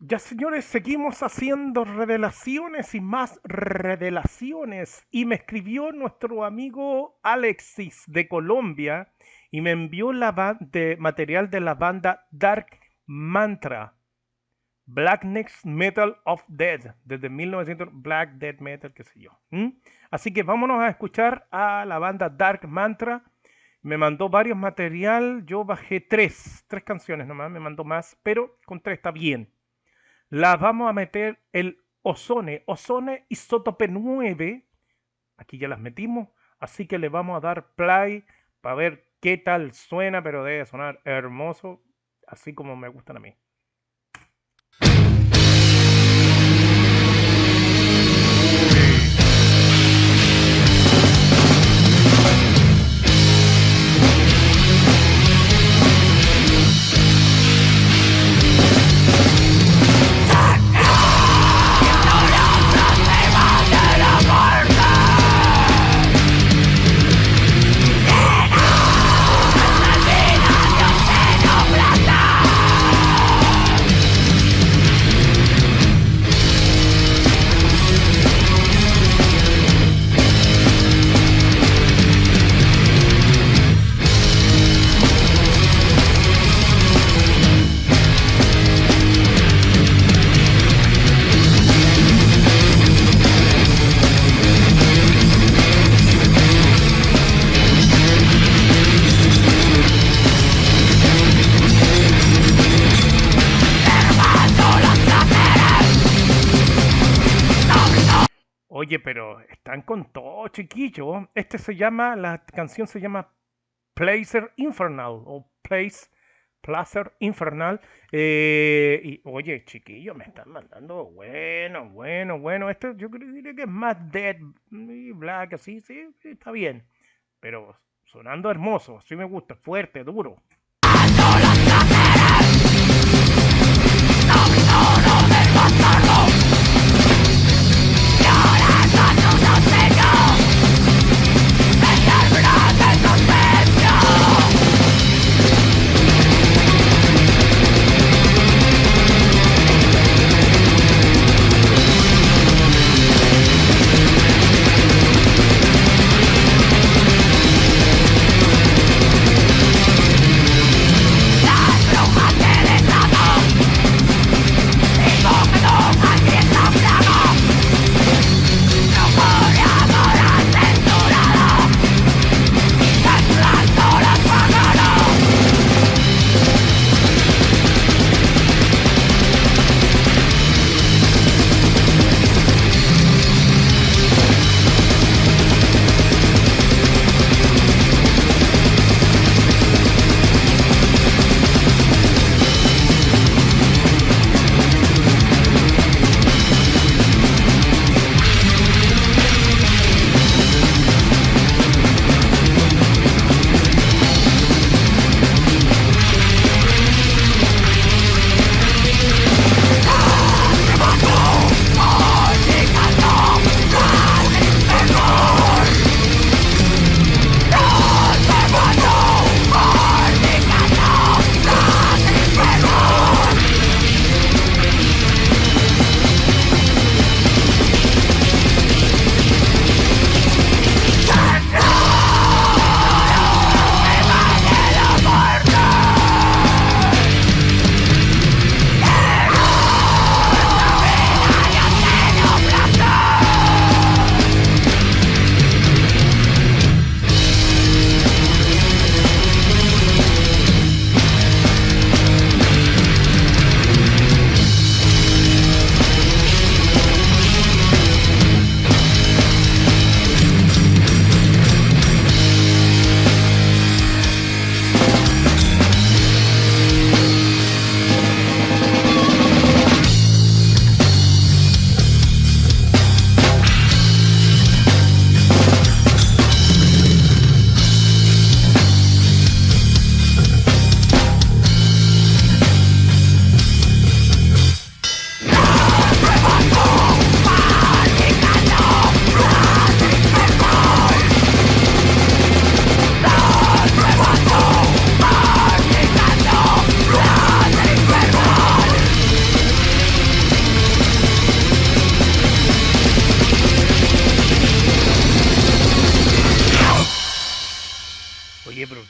Ya señores, seguimos haciendo revelaciones y más revelaciones. Y me escribió nuestro amigo Alexis de Colombia y me envió la de material de la banda Dark Mantra. Black Next Metal of Dead, desde 1900, Black Dead Metal, qué sé yo. Así que vámonos a escuchar a la banda Dark Mantra. Me mandó varios material, yo bajé tres, tres canciones nomás, me mandó más, pero con tres está bien. Las vamos a meter el Ozone, Ozone Isótope 9. Aquí ya las metimos, así que le vamos a dar play para ver qué tal suena, pero debe sonar hermoso, así como me gustan a mí. Oye, pero están con todo, chiquillo. Este se llama, la canción se llama Placer Infernal o Place Placer Infernal. Eh, y oye, chiquillo, me están mandando bueno, bueno, bueno. Esto yo diría que es más dead y black, así, sí, está bien. Pero sonando hermoso, sí me gusta, fuerte, duro.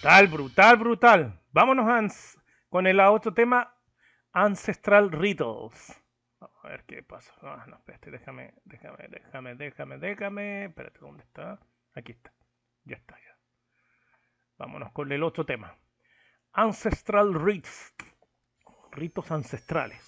Brutal, brutal, brutal. Vámonos con el otro tema, Ancestral Riddles. A ver qué pasa. Ah, no, espérate, déjame, déjame, déjame, déjame, déjame. Espérate, ¿dónde está? Aquí está. Ya está, ya. Vámonos con el otro tema. Ancestral Rites. Ritos ancestrales.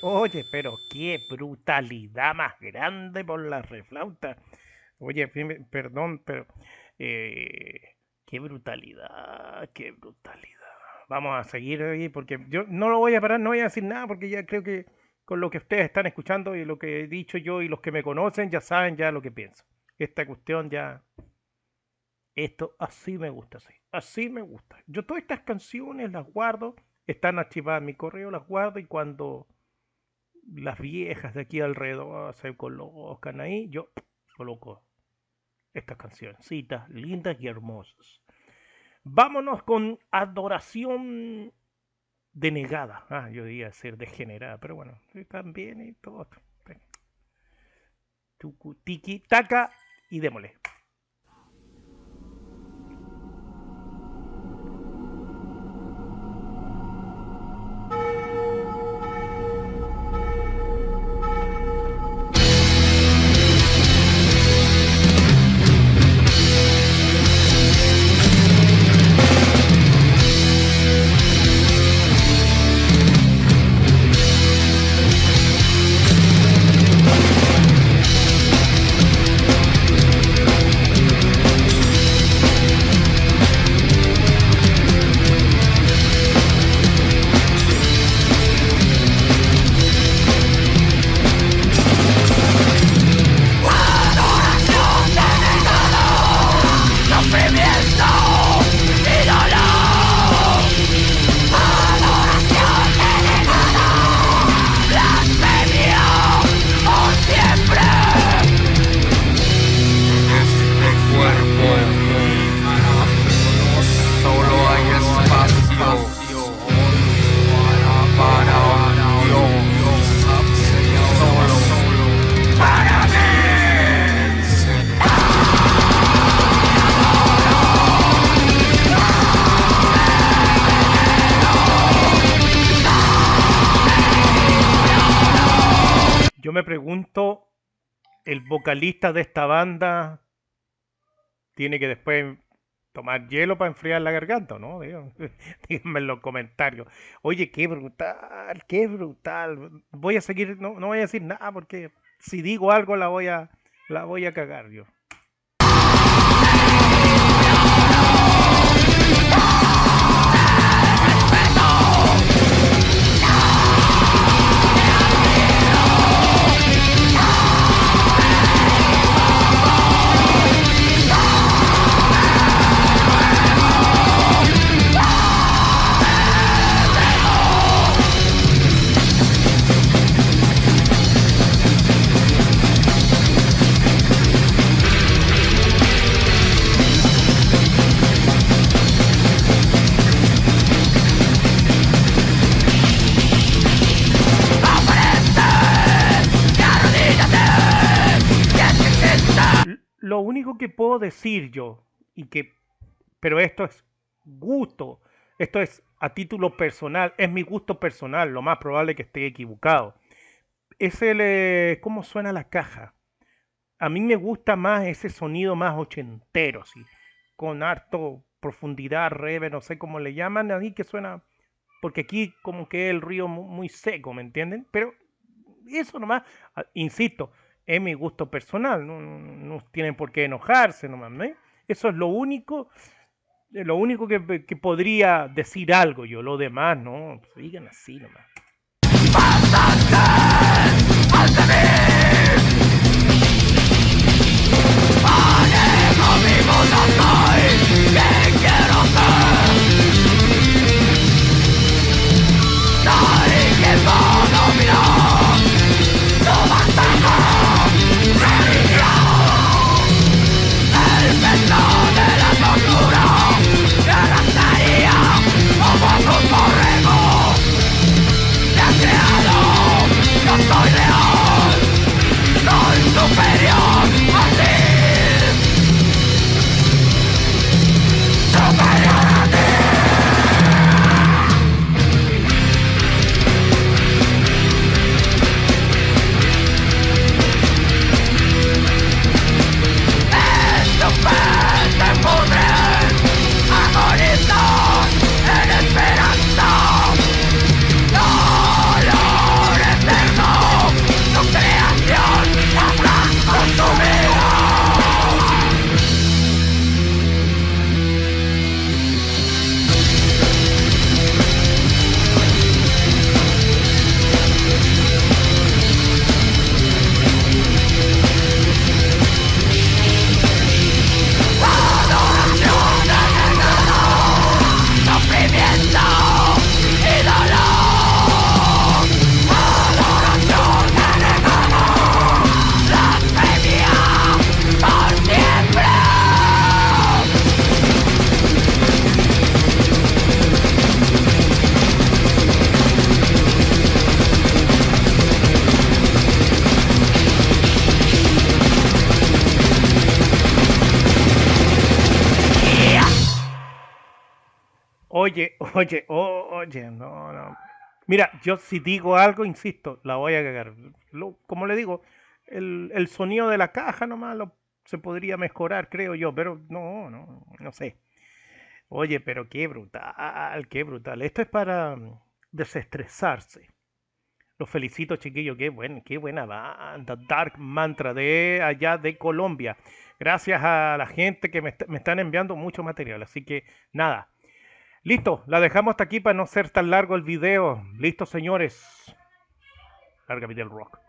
Oye, pero qué brutalidad más grande por la reflauta. Oye, perdón, pero eh, qué brutalidad, qué brutalidad. Vamos a seguir ahí porque yo no lo voy a parar, no voy a decir nada porque ya creo que con lo que ustedes están escuchando y lo que he dicho yo y los que me conocen ya saben ya lo que pienso. Esta cuestión ya... Esto así me gusta, así. Así me gusta. Yo todas estas canciones las guardo, están archivadas en mi correo, las guardo y cuando las viejas de aquí alrededor se colocan ahí, yo coloco estas cancioncitas lindas y hermosas. Vámonos con Adoración denegada. Ah, yo diría ser degenerada, pero bueno, también y todo. Tiki, taca y démosle. Vocalista de esta banda tiene que después tomar hielo para enfriar la garganta, ¿no? Díganme en los comentarios. Oye, qué brutal, qué brutal. Voy a seguir, no, no voy a decir nada porque si digo algo la voy a, la voy a cagar yo. Que puedo decir yo, y que, pero esto es gusto, esto es a título personal, es mi gusto personal, lo más probable que esté equivocado. Es el, eh, cómo suena la caja. A mí me gusta más ese sonido más ochentero, ¿sí? con harto profundidad, rebe, no sé cómo le llaman, a mí que suena, porque aquí como que el río muy seco, ¿me entienden? Pero eso nomás, ah, insisto, es mi gusto personal, no, tienen por qué enojarse nomás, ¿no? Eso es lo único, eh, lo único que, podría decir algo yo, lo demás, no, pues digan así nomás. Oye, oye, no, no. Mira, yo si digo algo, insisto, la voy a cagar. Lo- como le digo, el, el sonido de la caja nomás lo, se podría mejorar, creo yo, pero no, no, no sé. Oye, pero qué brutal, qué brutal. Esto es para mm, desestresarse. Los felicito, chiquillos, qué buen, qué buena banda. Dark Mantra de allá de Colombia. Gracias a la gente que me están enviando mucho material. Así que nada. Listo, la dejamos hasta aquí para no ser tan largo el video. Listo, señores. Larga vida el rock.